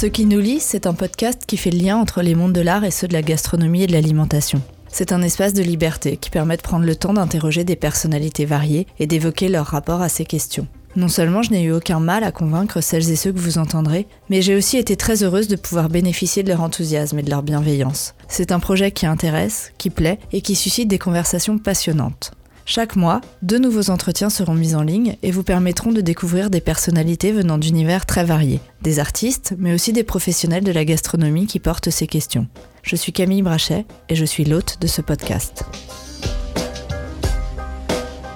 Ce qui nous lie, c'est un podcast qui fait le lien entre les mondes de l'art et ceux de la gastronomie et de l'alimentation. C'est un espace de liberté qui permet de prendre le temps d'interroger des personnalités variées et d'évoquer leur rapport à ces questions. Non seulement je n'ai eu aucun mal à convaincre celles et ceux que vous entendrez, mais j'ai aussi été très heureuse de pouvoir bénéficier de leur enthousiasme et de leur bienveillance. C'est un projet qui intéresse, qui plaît et qui suscite des conversations passionnantes. Chaque mois, deux nouveaux entretiens seront mis en ligne et vous permettront de découvrir des personnalités venant d'univers très variés, des artistes, mais aussi des professionnels de la gastronomie qui portent ces questions. Je suis Camille Brachet et je suis l'hôte de ce podcast.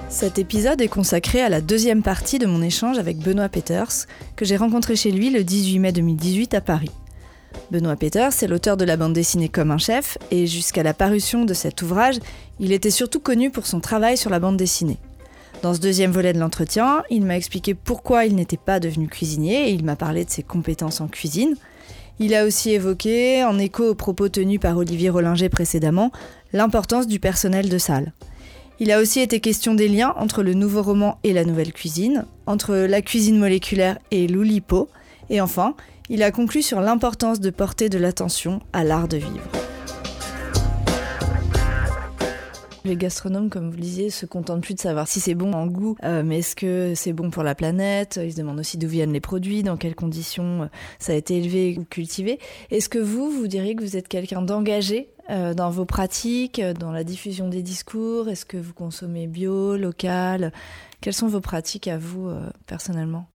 Cet épisode est consacré à la deuxième partie de mon échange avec Benoît Peters, que j'ai rencontré chez lui le 18 mai 2018 à Paris. Benoît Peters est l'auteur de la bande dessinée Comme un chef, et jusqu'à la parution de cet ouvrage, il était surtout connu pour son travail sur la bande dessinée. Dans ce deuxième volet de l'entretien, il m'a expliqué pourquoi il n'était pas devenu cuisinier et il m'a parlé de ses compétences en cuisine. Il a aussi évoqué, en écho aux propos tenus par Olivier Rollinger précédemment, l'importance du personnel de salle. Il a aussi été question des liens entre le nouveau roman et la nouvelle cuisine, entre la cuisine moléculaire et l'oulipo, et enfin, il a conclu sur l'importance de porter de l'attention à l'art de vivre. Les gastronomes, comme vous le disiez, se contentent plus de savoir si c'est bon en goût, euh, mais est-ce que c'est bon pour la planète? Ils se demandent aussi d'où viennent les produits, dans quelles conditions euh, ça a été élevé ou cultivé. Est-ce que vous, vous diriez que vous êtes quelqu'un d'engagé euh, dans vos pratiques, dans la diffusion des discours? Est-ce que vous consommez bio, local? Quelles sont vos pratiques à vous personnellement?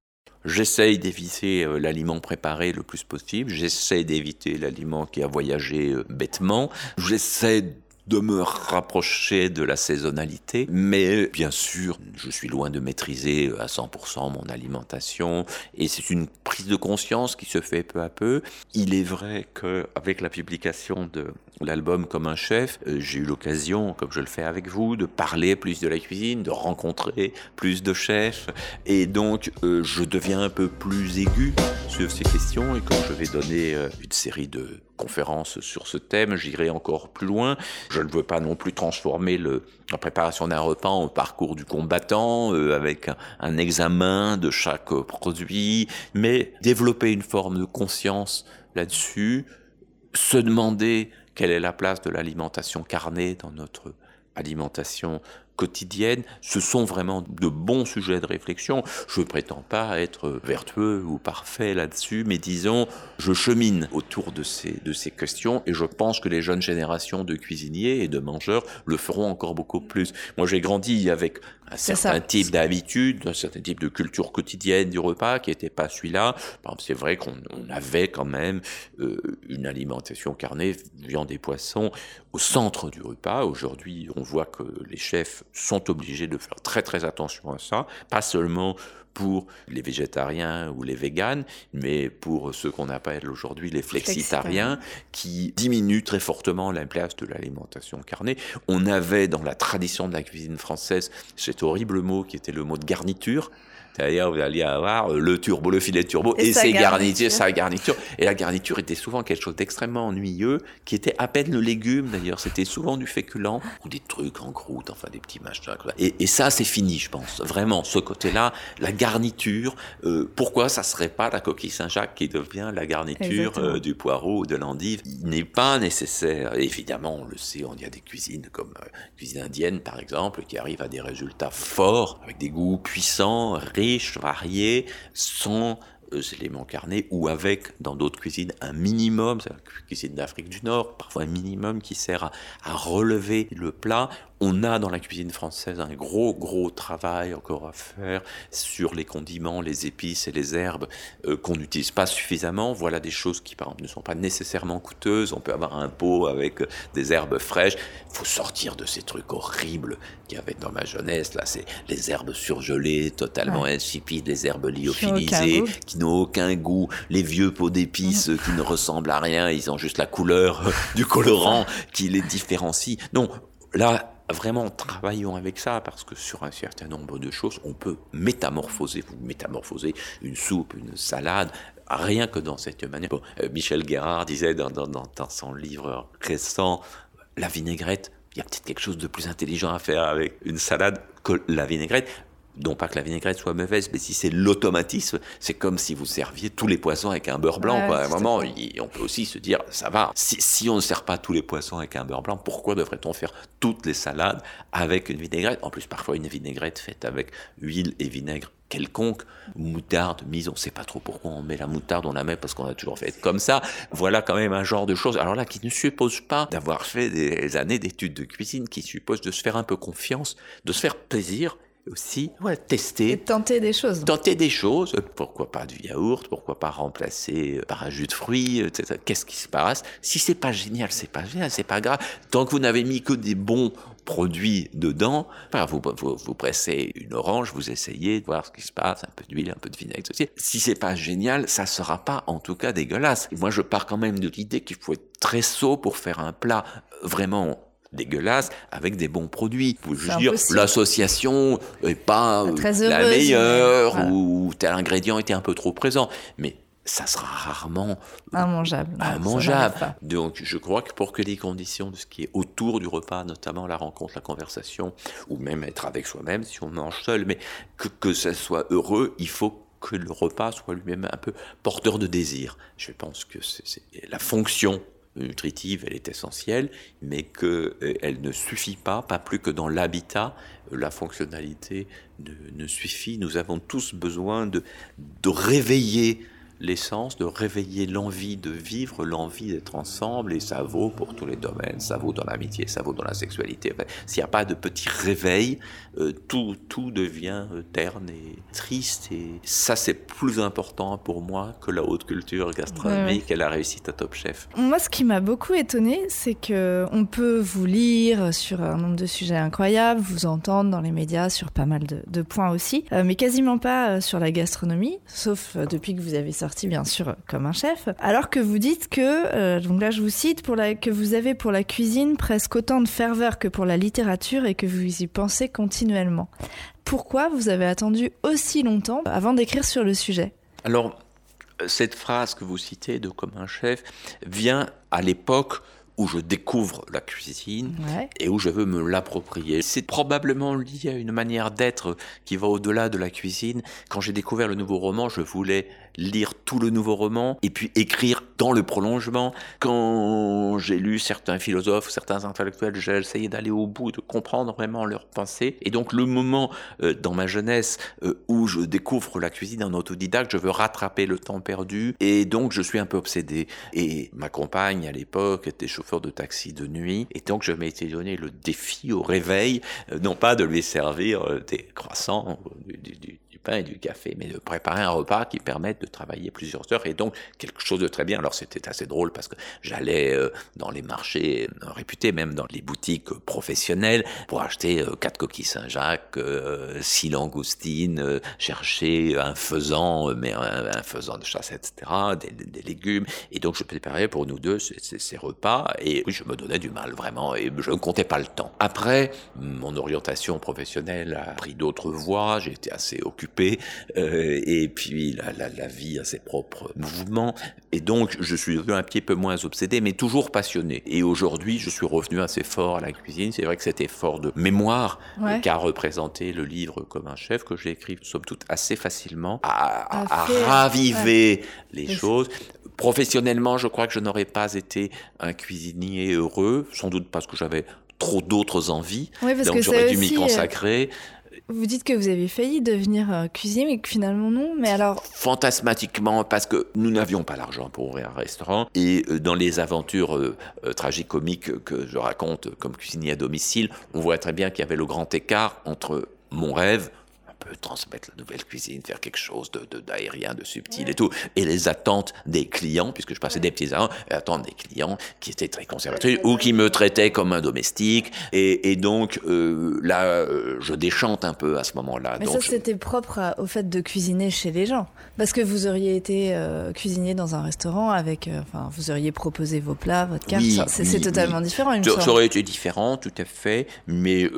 J'essaye d'éviter euh, l'aliment préparé le plus possible. J'essaie d'éviter l'aliment qui a voyagé euh, bêtement. J'essaie de me rapprocher de la saisonnalité. Mais bien sûr, je suis loin de maîtriser à 100% mon alimentation et c'est une prise de conscience qui se fait peu à peu. Il est vrai qu'avec la publication de l'album Comme un chef, euh, j'ai eu l'occasion, comme je le fais avec vous, de parler plus de la cuisine, de rencontrer plus de chefs et donc euh, je deviens un peu plus aigu sur ces questions et comme je vais donner euh, une série de conférence sur ce thème, j'irai encore plus loin. Je ne veux pas non plus transformer la préparation d'un repas en parcours du combattant, euh, avec un, examen de chaque produit, mais développer une forme de conscience là-dessus, se demander quelle est la place de l'alimentation carnée dans notre alimentation quotidienne. Ce sont vraiment de bons sujets de réflexion. Je ne prétends pas être vertueux ou parfait là-dessus, mais disons, je chemine autour de ces, de ces questions et je pense que les jeunes générations de cuisiniers et de mangeurs le feront encore beaucoup plus. Moi, j'ai grandi avec un certain type d'habitude, un certain type de culture quotidienne du repas qui n'était pas celui-là. C'est vrai qu'on avait quand même euh, une alimentation carnée, viande et poissons au centre du repas. Aujourd'hui, on voit que les chefs sont obligés de faire très très attention à ça, pas seulement pour les végétariens ou les véganes, mais pour ceux qu'on appelle aujourd'hui les flexitariens, qui diminuent très fortement la place de l'alimentation carnée. On avait dans la tradition de la cuisine française cet horrible mot qui était le mot de garniture, c'est-à-dire, vous alliez avoir euh, le turbo, le filet de turbo et, ses garnitures, sa garniture. Et la garniture était souvent quelque chose d'extrêmement ennuyeux, qui était à peine le légume d'ailleurs. C'était souvent du féculent ou des trucs en croûte, enfin des petits machins. Et, et ça, c'est fini, je pense. Vraiment, ce côté-là, la garniture. Euh, pourquoi ça serait pas la coquille Saint-Jacques qui devient la garniture euh, du poireau ou de l'endive? Il n'est pas nécessaire. évidemment, on le sait, on y a des cuisines comme euh, cuisine indienne, par exemple, qui arrivent à des résultats forts, avec des goûts puissants, riches riche, varié, sans euh, éléments carnés ou avec, dans d'autres cuisines, un minimum, c'est la cuisine d'Afrique du Nord, parfois un minimum qui sert à, à, relever le plat on a dans la cuisine française un gros, gros travail encore à faire sur les condiments, les épices et les herbes euh, qu'on n'utilise pas suffisamment. Voilà des choses qui, par exemple, ne sont pas nécessairement coûteuses. On peut avoir un pot avec des herbes fraîches. Il faut sortir de ces trucs horribles qu'il y avait dans ma jeunesse. Là, c'est les herbes surgelées, totalement insipides, les herbes lyophilisées, qui n'ont aucun goût, les vieux pots d'épices qui ne ressemblent à rien. Ils ont juste la couleur du colorant qui les différencie. Non, là, vraiment travaillons avec ça parce que sur un certain nombre de choses, on peut métamorphoser, vous métamorphoser une soupe, une salade, rien que dans cette manière. Euh, Michel Guérard disait dans, dans, dans, son livre récent, la vinaigrette, il y a peut-être quelque chose de plus intelligent à faire avec une salade que la vinaigrette. Non pas que la vinaigrette soit mauvaise, mais si c'est l'automatisme, c'est comme si vous serviez tous les poissons avec un beurre blanc. À un moment, on peut aussi se dire, ça va, si, on ne sert pas tous les poissons avec un beurre blanc, pourquoi devrait-on faire toutes les salades avec une vinaigrette? En plus, parfois une vinaigrette faite avec huile et vinaigre quelconque, moutarde mise, on ne sait pas trop pourquoi on met la moutarde, on la met parce qu'on a toujours fait comme ça. Voilà quand même un genre de choses. Alors là, qui ne suppose pas d'avoir fait des années d'études de cuisine, qui suppose de se faire un peu confiance, de se faire plaisir aussi ouais, tester. Et tenter des choses. Tenter des choses. Pourquoi pas du yaourt Pourquoi pas remplacer par un jus de fruits Qu'est-ce qui se passe? Si c'est pas génial, c'est pas génial, c'est pas grave. Tant que vous n'avez mis que des bons produits dedans, vous, vous, vous, pressez une orange, vous essayez de voir ce qui se passe, un peu d'huile, un peu de vinaigre, aussi. Si c'est pas génial, ça sera pas en tout cas dégueulasse. Moi, je pars quand même de l'idée qu'il faut être très sot pour faire un plat vraiment dégueulasse avec des bons produits. Vous dire l'association est pas euh, la meilleure ou tel ingrédient était un peu trop présent, mais ça sera rarement immangeable. Immangeable. Donc, je crois que pour que les conditions de ce qui est autour du repas, notamment la rencontre, la conversation, ou même être avec soi-même si on mange seul, mais que, que ça soit heureux, il faut que le repas soit lui-même un peu porteur de désir. Je pense que c'est la fonction nutritive, elle est essentielle, mais qu'elle euh, ne suffit pas, pas plus que dans l'habitat, euh, la fonctionnalité ne, suffit. Nous avons tous besoin de, de réveiller l'essence de réveiller l'envie de vivre, l'envie d'être ensemble, et ça vaut pour tous les domaines, ça vaut dans l'amitié, ça vaut dans la sexualité. S'il n'y a pas de petit réveil, euh, tout, tout devient euh, terne et triste, et ça c'est plus important pour moi que la haute culture gastronomique et la réussite à Top Chef. Moi, ce qui m'a beaucoup étonné, c'est que on peut vous lire sur un nombre de sujets incroyables, vous entendre dans les médias sur pas mal de, points aussi, euh, mais quasiment pas sur la gastronomie, sauf depuis que vous avez sorti bien sûr comme un chef, alors que vous dites que, euh, donc là je vous cite, pour la, que vous avez pour la cuisine presque autant de ferveur que pour la littérature et que vous y pensez continuellement. Pourquoi vous avez attendu aussi longtemps avant d'écrire sur le sujet? Alors, cette phrase que vous citez de comme un chef vient à l'époque où je découvre la cuisine et où je veux me l'approprier. C'est probablement lié à une manière d'être qui va au-delà de la cuisine. Quand j'ai découvert le nouveau roman, je voulais lire tout le nouveau roman et puis écrire dans le prolongement. Quand j'ai lu certains philosophes, certains intellectuels, j'ai essayé d'aller au bout, de comprendre vraiment leurs pensées. Et donc le moment euh, dans ma jeunesse euh, où je découvre la cuisine en autodidacte, je veux rattraper le temps perdu et donc je suis un peu obsédé. Et ma compagne à l'époque était chauffeur de taxi de nuit et donc je m'étais donné le défi au réveil, euh, non pas de lui servir des croissants, du, du, et du café, mais de préparer un repas qui permette de travailler plusieurs heures et donc quelque chose de très bien. Alors c'était assez drôle parce que j'allais euh, dans les marchés euh, réputés, même dans les boutiques professionnelles, pour acheter euh, quatre coquilles Saint-Jacques, six langoustines, chercher un faisan, mais un, faisan de chasse, etc., des, légumes. Et donc je préparais pour nous deux ces, ces, repas et oui, je me donnais du mal vraiment et je ne comptais pas le temps. Après, mon orientation professionnelle a pris d'autres voies, j'ai été assez occupé euh, et puis la, la, vie a ses propres mouvements, et donc je suis un petit peu moins obsédé, mais toujours passionné. Et aujourd'hui, je suis revenu assez fort à la cuisine. C'est vrai que cet effort de mémoire qu'a représenté le livre comme un chef que j'ai écrit, somme toute, assez facilement, à, raviver les choses. Professionnellement, je crois que je n'aurais pas été un cuisinier heureux, sans doute parce que j'avais trop d'autres envies, donc j'aurais dû m'y euh, consacrer. Vous dites que vous avez failli devenir euh, cuisinier, mais que finalement non. Mais alors Fantasmatiquement, parce que nous n'avions pas l'argent pour ouvrir un restaurant. Et euh, dans les aventures euh, tragicomiques que je raconte comme cuisinier à domicile, on voit très bien qu'il y avait le grand écart entre mon rêve, transmettre la nouvelle cuisine, faire quelque chose de d'aérien, de, subtil et tout. Et les attentes des clients, puisque je passais des petits ans, attentes des clients qui étaient très conservateurs ou qui me traitaient comme un domestique. Et, et donc euh, là, euh, je déchante un peu à ce moment-là. Mais ça, c'était propre au fait de cuisiner chez les gens. Parce que vous auriez été euh, cuisinier dans un restaurant avec, enfin, vous auriez proposé vos plats, votre carte. c'est totalement différent. Une ça, ça aurait été différent, tout à fait. Mais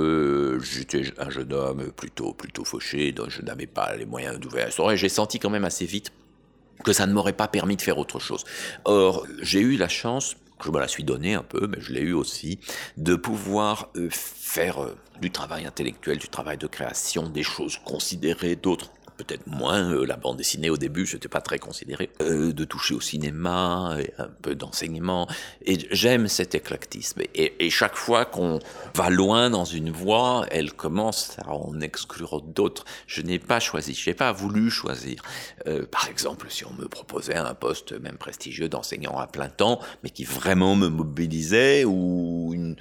j'étais un jeune homme plutôt, plutôt fauché je n'avais pas les moyens d'ouvrir un restaurant, j'ai senti quand même assez vite que ça ne m'aurait pas permis de faire autre chose. Or, j'ai eu la chance je me la suis donnée un peu, mais je l'ai eu aussi, de pouvoir euh, faire euh, du travail intellectuel, du travail de création, des choses considérées, d'autres peut-être moins euh, la bande dessinée au début, je n'étais pas très considéré, euh, de toucher au cinéma, un peu d'enseignement. Et j'aime cet éclectisme. Et, chaque fois qu'on va loin dans une voie, elle commence à en exclure d'autres. Je n'ai pas choisi, je n'ai pas voulu choisir. Euh, par exemple, si on me proposait un poste même prestigieux d'enseignant à plein temps, mais qui vraiment me mobilisait, ou une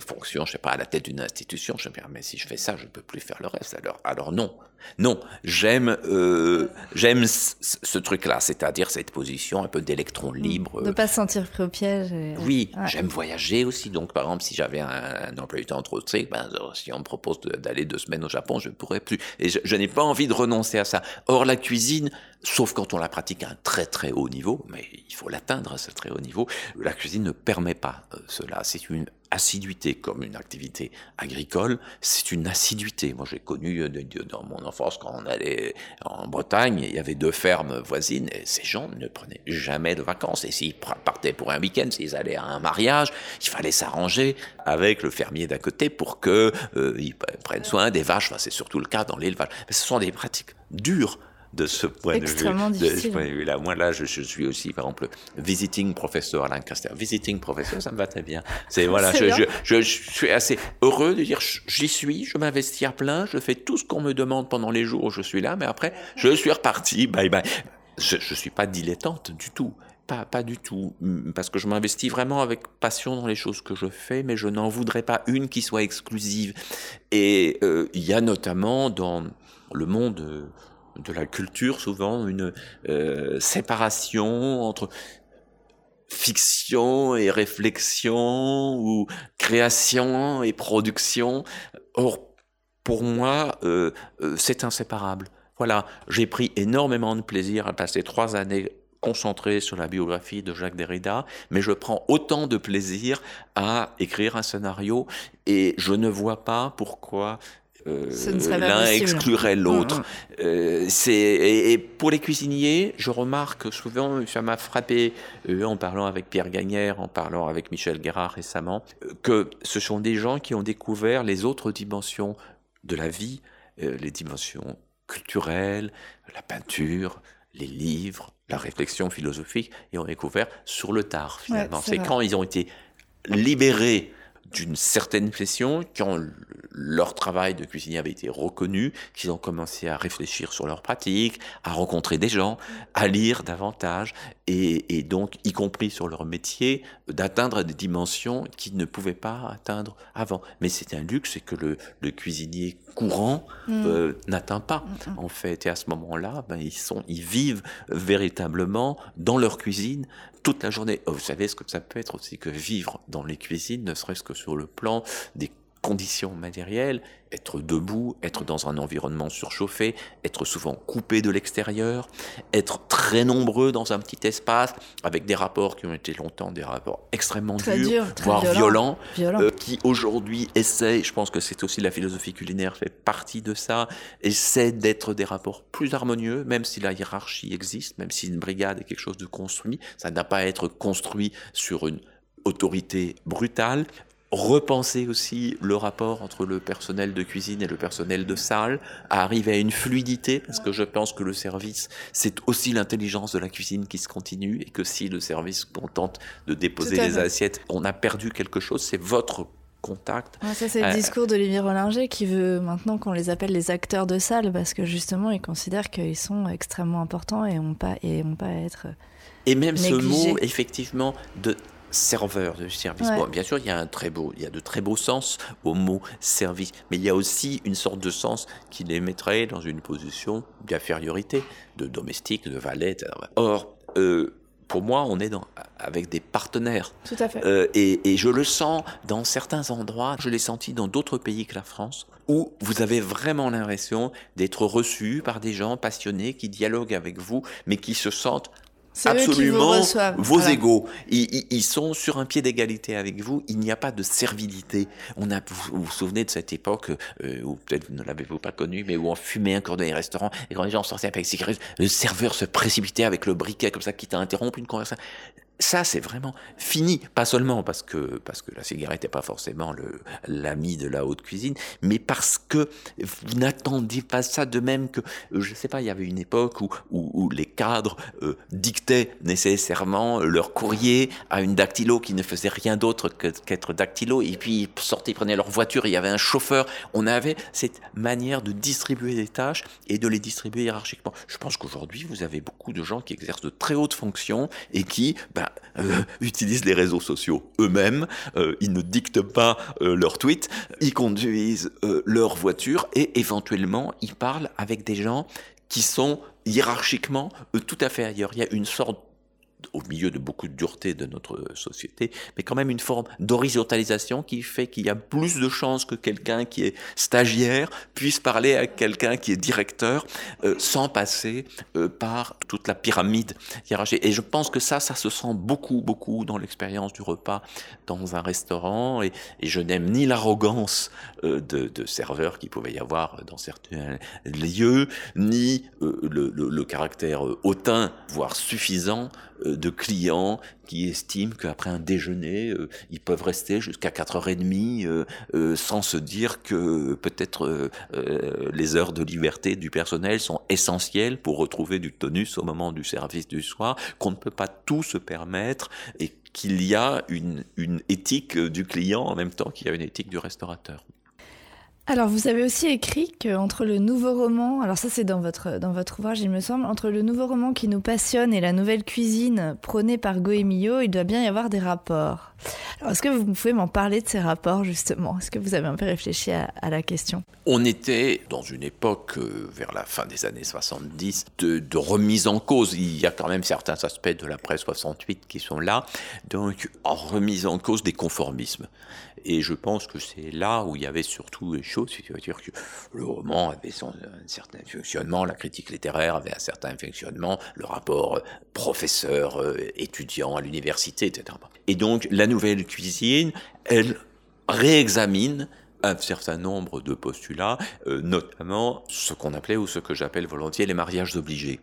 fonction, je sais pas, à la tête d'une institution, je me dis, mais si je fais ça, je ne peux plus faire le reste. Alors non, non, j'aime euh, j'aime ce truc-là, c'est-à-dire cette position un peu d'électron mm. libre. De pas se sentir pris au piège. Oui, j'aime voyager aussi. Donc, par exemple, si j'avais un, emploi du temps trop strict, ben, si on me propose d'aller deux semaines au Japon, je ne pourrais plus. Et je, n'ai pas envie de renoncer à ça. Or, la cuisine, sauf quand on la pratique à un très très haut niveau, mais il faut l'atteindre à ce très haut niveau, la cuisine ne permet pas euh, cela. C'est une assiduité comme une activité agricole, c'est une assiduité. Moi, j'ai connu euh, dans mon enfance quand on allait en Bretagne, il y avait deux fermes voisines et ces gens ne prenaient jamais de vacances. Et s'ils partaient pour un week-end, s'ils allaient à un mariage, il fallait s'arranger avec le fermier d'à côté pour que euh, prennent soin des vaches. Enfin, c'est surtout le cas dans l'élevage. Ce sont des pratiques dures de ce point de vue. là. Moi, là, je, suis aussi, par exemple, visiting professeur à Lancaster. Visiting professeur, ça me va très bien. C'est voilà, je, je, suis assez heureux de dire, j'y suis, je m'investis à plein, je fais tout ce qu'on me demande pendant les jours où je suis là, mais après, je suis reparti, bye bye. Je, ne suis pas dilettante du tout. Pas, pas du tout, parce que je m'investis vraiment avec passion dans les choses que je fais, mais je n'en voudrais pas une qui soit exclusive. Et euh, il y a notamment dans le monde euh, de la culture souvent une euh, séparation entre fiction et réflexion ou création et production. Or, pour moi, euh, euh, c'est inséparable. Voilà, j'ai pris énormément de plaisir à passer trois années concentrées sur la biographie de Jacques Derrida, mais je prends autant de plaisir à écrire un scénario et je ne vois pas pourquoi euh, l'un exclurait l'autre. Mm, mm. Euh, et, pour les cuisiniers, je remarque souvent, ça m'a frappé euh, en parlant avec Pierre Gagnère, en parlant avec Michel Guérard récemment, que ce sont des gens qui ont découvert les autres dimensions de la vie, les dimensions culturelles, la peinture, les livres, la réflexion philosophique, et ont découvert sur le tard finalement. C'est quand ils ont été libérés d'une certaine pression, quand leur travail de cuisinier avait été reconnu, qu'ils ont commencé à réfléchir sur leurs pratiques, à rencontrer des gens, à lire davantage, et, donc, y compris sur leur métier, d'atteindre des dimensions qu'ils ne pouvaient pas atteindre avant. Mais c'est un luxe que le, le cuisinier courant mm. euh, n'atteint pas, en fait. Et à ce moment-là, ben, ils, sont, ils vivent véritablement dans leur cuisine toute la journée. Oh, vous savez ce que ça peut être aussi que vivre dans les cuisines, ne serait-ce que sur le plan des conditions matérielles, être debout, être dans un environnement surchauffé, être souvent coupé de l'extérieur, être très nombreux dans un petit espace, avec des rapports qui ont été longtemps des rapports extrêmement durs, voire violents, euh, qui aujourd'hui essaient, je pense que c'est aussi la philosophie culinaire fait partie de ça, essaient d'être des rapports plus harmonieux, même si la hiérarchie existe, même si une brigade est quelque chose de construit, ça n'a pas à être construit sur une autorité brutale, repenser aussi le rapport entre le personnel de cuisine et le personnel de salle, à arriver à une fluidité, parce que je pense que le service, c'est aussi l'intelligence de la cuisine qui se continue, et que si le service contente de déposer les assiettes, on a perdu quelque chose, c'est votre contact. ça, c'est le euh, discours d'Olivier Rollinger qui veut maintenant qu'on les appelle les acteurs de salle, parce que justement, il considère qu'ils sont extrêmement importants et n'ont pas, et pas à être... Et même ce mot, effectivement, de serveur de service. bien sûr, il y a un très beau, il y a de très beaux sens au mot service, mais il y a aussi une sorte de sens qui les mettrait dans une position d'infériorité, de domestique, de valet. Or, euh, pour moi, on est dans, avec des partenaires. Tout à fait. Euh, et, et, je le sens dans certains endroits, je l'ai senti dans d'autres pays que la France, où vous avez vraiment l'impression d'être reçu par des gens passionnés qui dialoguent avec vous, mais qui se sentent absolument vos égaux. Ils, ils, sont sur un pied d'égalité avec vous. Il n'y a pas de servilité. On a, vous vous, souvenez de cette époque euh, où peut-être vous ne l'avez-vous pas connu, mais où on fumait encore dans les restaurants et quand les gens sortaient avec cigarettes, le serveur se précipitait avec le briquet comme ça, qui t'a interrompu une conversation. Ça, c'est vraiment fini. Pas seulement parce que, parce que la cigarette n'est pas forcément l'ami de la haute cuisine, mais parce que vous n'attendiez pas ça de même que, je ne sais pas, il y avait une époque où, où, les cadres euh, dictaient nécessairement leur courrier à une dactylo qui ne faisait rien d'autre qu'être dactylo, et puis ils sortaient, ils prenaient leur voiture, il y avait un chauffeur. On avait cette manière de distribuer les tâches et de les distribuer hiérarchiquement. Je pense qu'aujourd'hui, vous avez beaucoup de gens qui exercent de très hautes fonctions et qui, ben, euh, utilisent les réseaux sociaux eux-mêmes, euh, ils ne dictent pas euh, leurs tweets, ils conduisent leur voiture et éventuellement ils parlent avec des gens qui sont hiérarchiquement tout à fait ailleurs. Il y a une sorte au milieu de beaucoup de dureté de notre société, mais quand même une forme d'horizontalisation qui fait qu'il y a plus de chances que quelqu'un qui est stagiaire puisse parler à quelqu'un qui est directeur euh, sans passer euh, par toute la pyramide hiérarchique. Et je pense que ça, ça se sent beaucoup, beaucoup dans l'expérience du repas dans un restaurant. Et, je n'aime ni l'arrogance euh, de, de serveurs qu'il pouvait y avoir dans certains lieux, ni le, le, caractère hautain, voire suffisant euh, de clients qui estiment qu'après un déjeuner, euh, ils peuvent rester jusqu'à 4h30 euh, sans se dire que peut-être les heures de liberté du personnel sont essentielles pour retrouver du tonus au moment du service du soir, qu'on ne peut pas tout se permettre et qu'il y a une éthique du client en même temps qu'il y a une éthique du restaurateur. Alors, vous avez aussi écrit qu'entre le nouveau roman, alors ça c'est dans votre, dans votre ouvrage il me semble, entre le nouveau roman qui nous passionne et la nouvelle cuisine prônée par Goemio, il doit bien y avoir des rapports. Alors, est-ce que vous pouvez m'en parler de ces rapports justement? Est-ce que vous avez un peu réfléchi à, la question? On était dans une époque, euh, vers la fin des années 70, de, de, remise en cause. Il y a quand même certains aspects de l'après 68 qui sont là, donc en remise en cause des conformismes. Et je pense que c'est là où il y avait surtout des choses, c'est-à-dire que le roman avait son, un certain fonctionnement, la critique littéraire avait un certain fonctionnement, le rapport professeur-étudiant à l'université, etc. Et donc la nouvelle cuisine, elle réexamine un certain nombre de postulats, euh, notamment ce qu'on appelait ou ce que j'appelle volontiers les mariages obligés.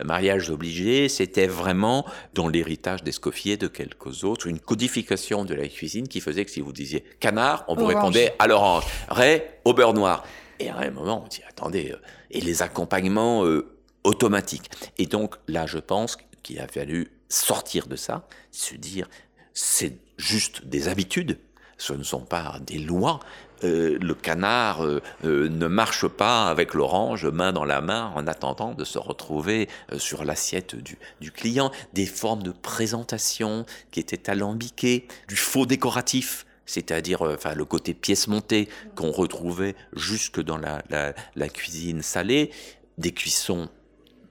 Le mariage obligé, c'était vraiment dans l'héritage d'Escoffier, de quelques autres, une codification de la cuisine qui faisait que si vous disiez canard, on vous répondait à l'orange, ray au beurre noir. Et à un moment, on dit attendez, euh, et les accompagnements euh, automatiques. Et donc là, je pense qu'il a fallu sortir de ça, se dire c'est juste des habitudes, ce ne sont pas des lois, euh, le canard euh, euh, ne marche pas avec l'orange main dans la main en attendant de se retrouver sur l'assiette du, client, des formes de présentation qui étaient alambiquées, du faux décoratif c'est-à-dire enfin le côté pièce montée qu'on retrouvait jusque dans la, la, cuisine salée, des cuissons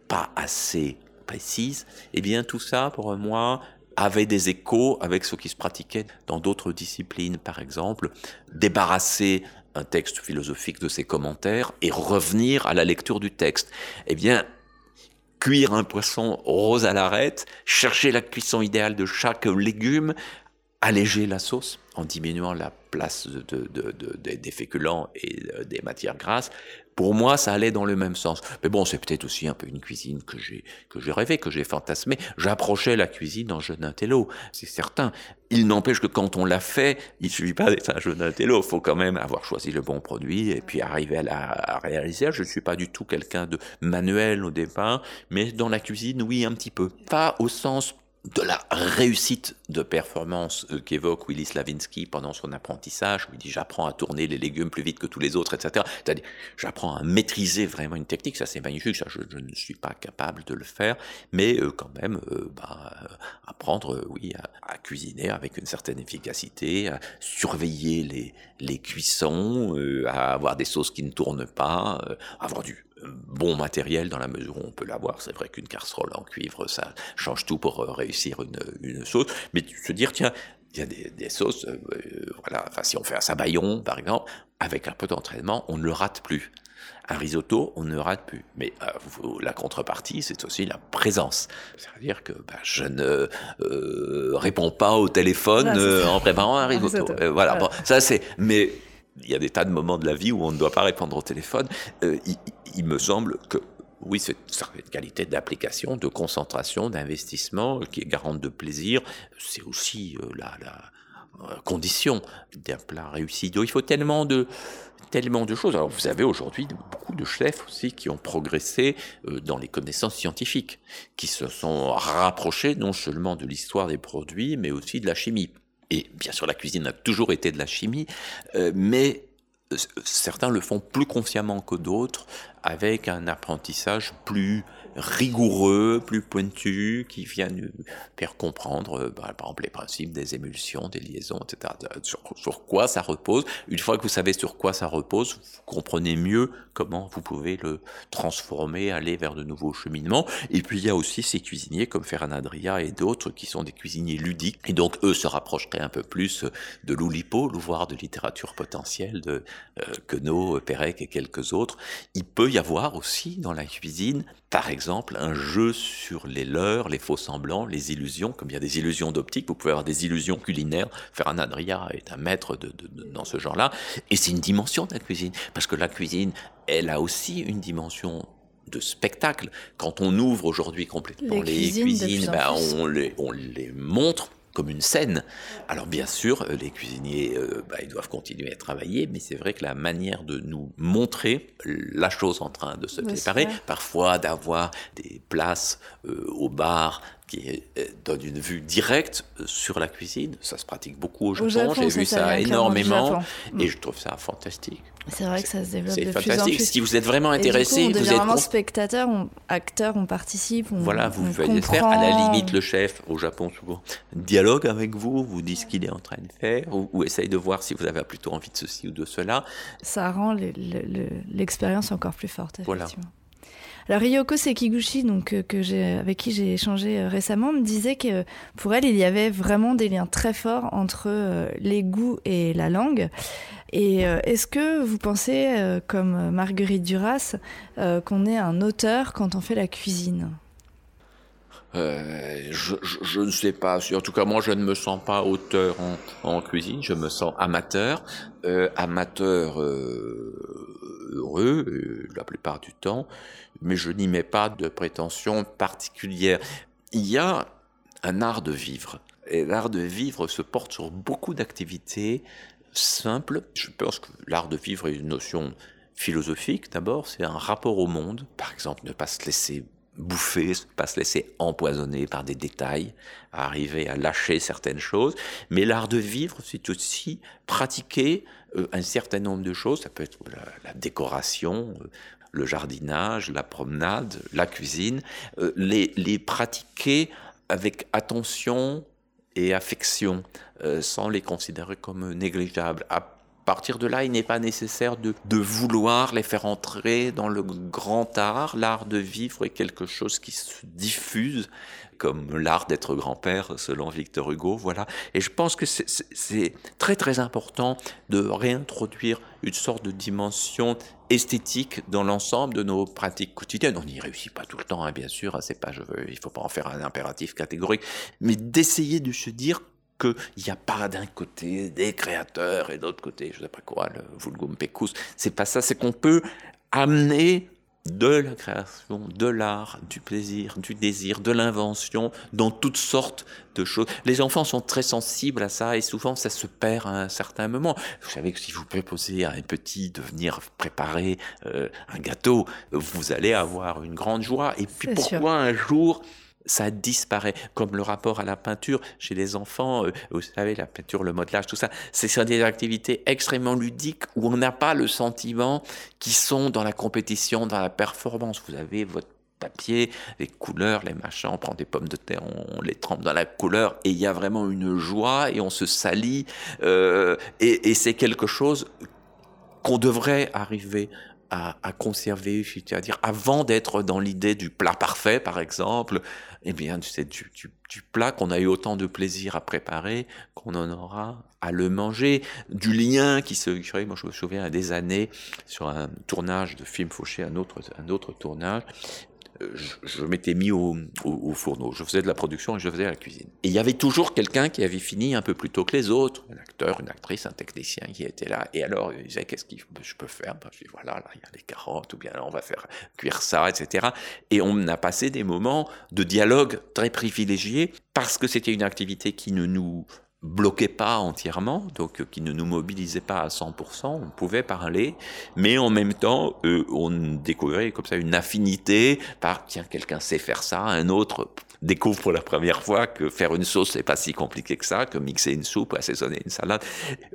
pas assez précises, eh bien tout ça pour moi avait des échos avec ce qui se pratiquait dans d'autres disciplines, par exemple, débarrasser un texte philosophique de ses commentaires et revenir à la lecture du texte. Eh bien, cuire un poisson rose à l'arête, chercher la cuisson idéale de chaque légume, alléger la sauce en diminuant la place de, des féculents et euh, des matières grasses, pour moi, ça allait dans le même sens. Mais bon, c'est peut-être aussi un peu une cuisine que j'ai que j'ai rêvé, que j'ai fantasmé. J'approchais la cuisine en jeune intello, c'est certain. Il n'empêche que quand on l'a fait, il suffit pas d'être un jeune intello. Il faut quand même avoir choisi le bon produit et puis arriver à la à réaliser. Je ne suis pas du tout quelqu'un de manuel au départ, mais dans la cuisine, oui, un petit peu. Pas au sens de la réussite de performance euh, qu'évoque Willy Slavinsky pendant son apprentissage, où il dit j'apprends à tourner les légumes plus vite que tous les autres, etc. C'est-à-dire j'apprends à maîtriser vraiment une technique, ça c'est magnifique, ça je, ne suis pas capable de le faire, mais euh, quand même euh, bah, apprendre, oui, à, cuisiner avec une certaine efficacité, à surveiller les, cuissons, à avoir des sauces qui ne tournent pas, avoir du bon matériel dans la mesure où on peut l'avoir. C'est vrai qu'une casserole en cuivre, ça change tout pour euh, réussir une, une sauce. Mais se dire, tiens, il y a des, des sauces, euh, voilà, enfin, si on fait un sabayon, par exemple, avec un peu d'entraînement, on ne le rate plus. Un risotto, on ne rate plus. Mais euh, la contrepartie, c'est aussi la présence. C'est-à-dire que bah, je ne réponds pas au téléphone en préparant un risotto. voilà, Bon, ça c'est. Mais il y a des tas de moments de la vie où on ne doit pas répondre au téléphone. il, il me semble que oui, c'est une qualité d'application, de concentration, d'investissement qui est garante de plaisir. C'est aussi la, la condition d'un plat réussi. Il faut tellement de, tellement de choses. Alors vous avez aujourd'hui beaucoup de chefs aussi qui ont progressé euh, dans les connaissances scientifiques, qui se sont rapprochés non seulement de l'histoire des produits, mais aussi de la chimie. Et bien sûr, la cuisine a toujours été de la chimie, euh, mais euh, certains le font plus consciemment que d'autres, avec un apprentissage plus rigoureux, plus pointu, qui vient nous faire comprendre, euh, bah, par exemple, les principes des émulsions, des liaisons, etc. Sur, sur, quoi ça repose. Une fois que vous savez sur quoi ça repose, vous comprenez mieux comment vous pouvez le transformer, aller vers de nouveaux cheminements. Et puis il y a aussi ces cuisiniers comme Ferran Adria et d'autres qui sont des cuisiniers ludiques. Et donc eux se rapprocheraient un peu plus de l'Oulipo, l'ouvroir de littérature potentielle de euh, Pérec et quelques autres. Il peut y avoir aussi dans la cuisine par exemple, un jeu sur les leurres, les faux semblants, les illusions, comme il y a des illusions d'optique, vous pouvez avoir des illusions culinaires. Ferran Adria est un maître de, dans ce genre-là. Et c'est une dimension de la cuisine, parce que la cuisine, elle a aussi une dimension de spectacle. Quand on ouvre aujourd'hui complètement les, cuisines, ben, on, les, on les montre comme une scène. Alors bien sûr, euh, les cuisiniers, euh, bah, ils doivent continuer à travailler, mais c'est vrai que la manière de nous montrer la chose en train de se préparer, parfois d'avoir des places euh, au bar qui donne une vue directe sur la cuisine. Ça se pratique beaucoup au Japon. J'ai vu ça, énormément et mm. je trouve ça fantastique. C'est vrai que ça se développe de fantastique. plus en plus. Si vous êtes vraiment intéressé, on vous êtes vraiment spectateur, on, acteur, on participe. On, voilà, vous pouvez faire à la limite le chef au Japon souvent dialogue avec vous, vous dit ce qu'il est en train de faire ou, essaye de voir si vous avez plutôt envie de ceci ou de cela. Ça rend l'expérience encore plus forte. Effectivement. Voilà. Alors Ryoko Sekiguchi, donc euh, avec qui j'ai échangé euh, récemment, me disait que pour elle, il y avait vraiment des liens très forts entre euh, les goûts et la langue. Et est-ce que vous pensez, comme Marguerite Duras, qu'on est un auteur quand on fait la cuisine? Je, ne sais pas. En tout cas, moi, je ne me sens pas auteur en, cuisine. Je me sens amateur, amateur heureux la plupart du temps mais je n'y mets pas de prétention particulière. Il y a un art de vivre. Et l'art de vivre se porte sur beaucoup d'activités simples. Je pense que l'art de vivre est une notion philosophique d'abord, c'est un rapport au monde. Par exemple, ne pas se laisser bouffer, ne pas se laisser empoisonner par des détails, arriver à lâcher certaines choses. Mais l'art de vivre, c'est aussi pratiquer euh, un certain nombre de choses. Ça peut être la, décoration, euh, le jardinage, la promenade, la cuisine, euh, les, pratiquer avec attention et affection, euh, sans les considérer comme négligeables. À partir de là, il n'est pas nécessaire de, vouloir les faire entrer dans le grand art. L'art de vivre est quelque chose qui se diffuse, comme l'art d'être grand-père, selon Victor Hugo. Voilà. Et je pense que c'est très très important de réintroduire une sorte de dimension esthétique dans l'ensemble de nos pratiques quotidiennes. On n'y réussit pas tout le temps, hein, bien sûr. Hein, c'est pas, je veux, faut pas en faire un impératif catégorique, mais d'essayer de se dire qu'il n'y a pas d'un côté des créateurs et d'autre côté, je sais pas quoi, le vulgum pecus. C'est pas ça, c'est qu'on peut amener de la création, de l'art, du plaisir, du désir, de l'invention, dans toutes sortes de choses. Les enfants sont très sensibles à ça et souvent ça se perd à un certain moment. Vous savez que si vous proposez à un petit de venir préparer euh, un gâteau, vous allez avoir une grande joie. Et puis pourquoi un jour ça disparaît. Comme le rapport à la peinture chez les enfants, euh, vous savez, la peinture, le modelage, tout ça, c'est des activités extrêmement ludiques où on n'a pas le sentiment qu'ils sont dans la compétition, dans la performance. Vous avez votre papier, les couleurs, les machins, on prend des pommes de terre, on les trempe dans la couleur et il y a vraiment une joie et on se salit euh, et, et c'est quelque chose qu'on devrait arriver à, à conserver, c'est-à-dire avant d'être dans l'idée du plat parfait, par exemple, eh bien, c'est du, du, plat qu'on a eu autant de plaisir à préparer qu'on en aura à le manger, du lien qui se crée. Moi, je me souviens à des années sur un tournage de film Fauché, un autre, un autre tournage. Je, m'étais mis au, fourneau. Je faisais de la production et je faisais la cuisine. Et il y avait toujours quelqu'un qui avait fini un peu plus tôt que les autres, un acteur, une actrice, un technicien qui était là. Et alors, il disait, qu'est-ce que je peux faire? Ben, Je dis, voilà, là, il y a les carottes, ou bien là, on va faire cuire ça, etc. Et on a passé des moments de dialogue très privilégiés parce que c'était une activité qui ne nous bloquait pas entièrement, donc euh, qui ne nous mobilisait pas à 100%, on pouvait parler, mais en même temps, euh, on découvrait comme ça une affinité par, tiens, quelqu'un sait faire ça, un autre découvre pour la première fois que faire une sauce, c'est pas si compliqué que ça, que mixer une soupe, assaisonner une salade.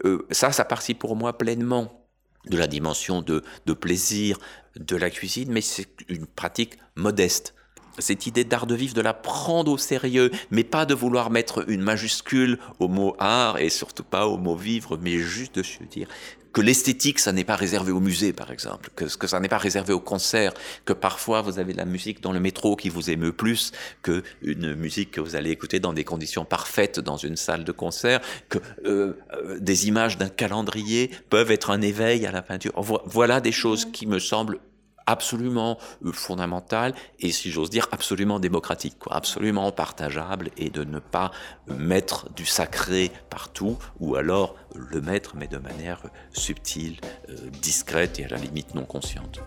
Euh, ça, ça partit pour moi pleinement de la dimension de, de plaisir de la cuisine, mais c'est une pratique modeste cette idée d'art de vivre, de la prendre au sérieux, mais pas de vouloir mettre une majuscule au mot art et surtout pas au mot vivre, mais juste de se dire que l'esthétique, ça n'est pas réservé au musée, par exemple, que, que ça n'est pas réservé au concert, que parfois vous avez de la musique dans le métro qui vous émeut plus que une musique que vous allez écouter dans des conditions parfaites dans une salle de concert, que euh, euh, des images d'un calendrier peuvent être un éveil à la peinture. Voilà des choses qui me semblent absolument euh, fondamental et si j'ose dire absolument démocratique, absolument partageable et de ne pas mettre du sacré partout ou alors le mettre mais de manière subtile, euh, discrète et à la limite non consciente.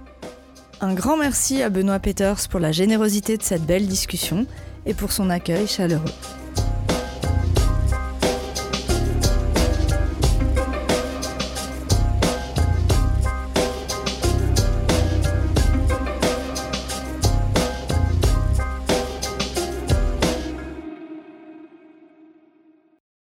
Un grand merci à Benoît Peters pour la générosité de cette belle discussion et pour son accueil chaleureux.